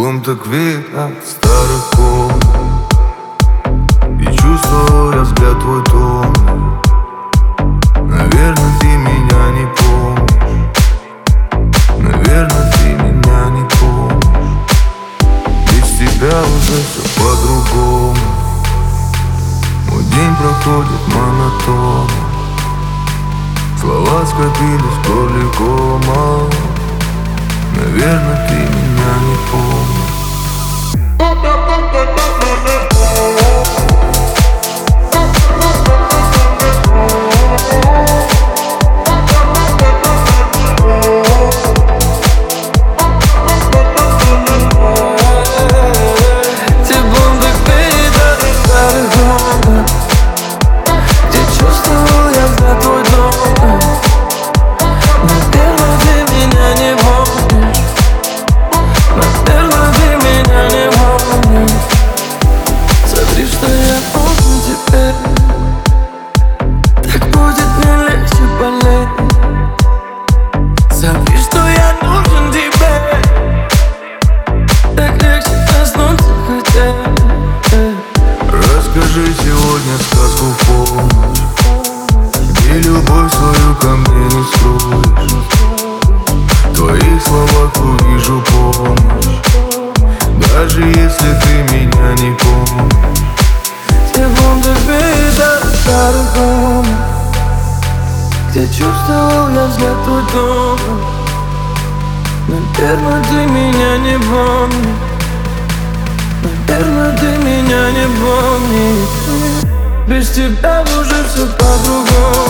Так вид от старых комнат И чувствовал я взгляд твой тон. Наверное, ты меня не помнишь. Наверное, ты меня не помнишь. Без тебя уже все по-другому. Мой день проходит монотонно. Слова скопились в горле увижу помощь. Даже если ты меня не помнишь. Секунды вида старых комнат Где чувствовал я взгляд твой добрый Наверное, ты меня не помнишь. Наверное, ты меня не помнишь. Без тебя уже все по-другому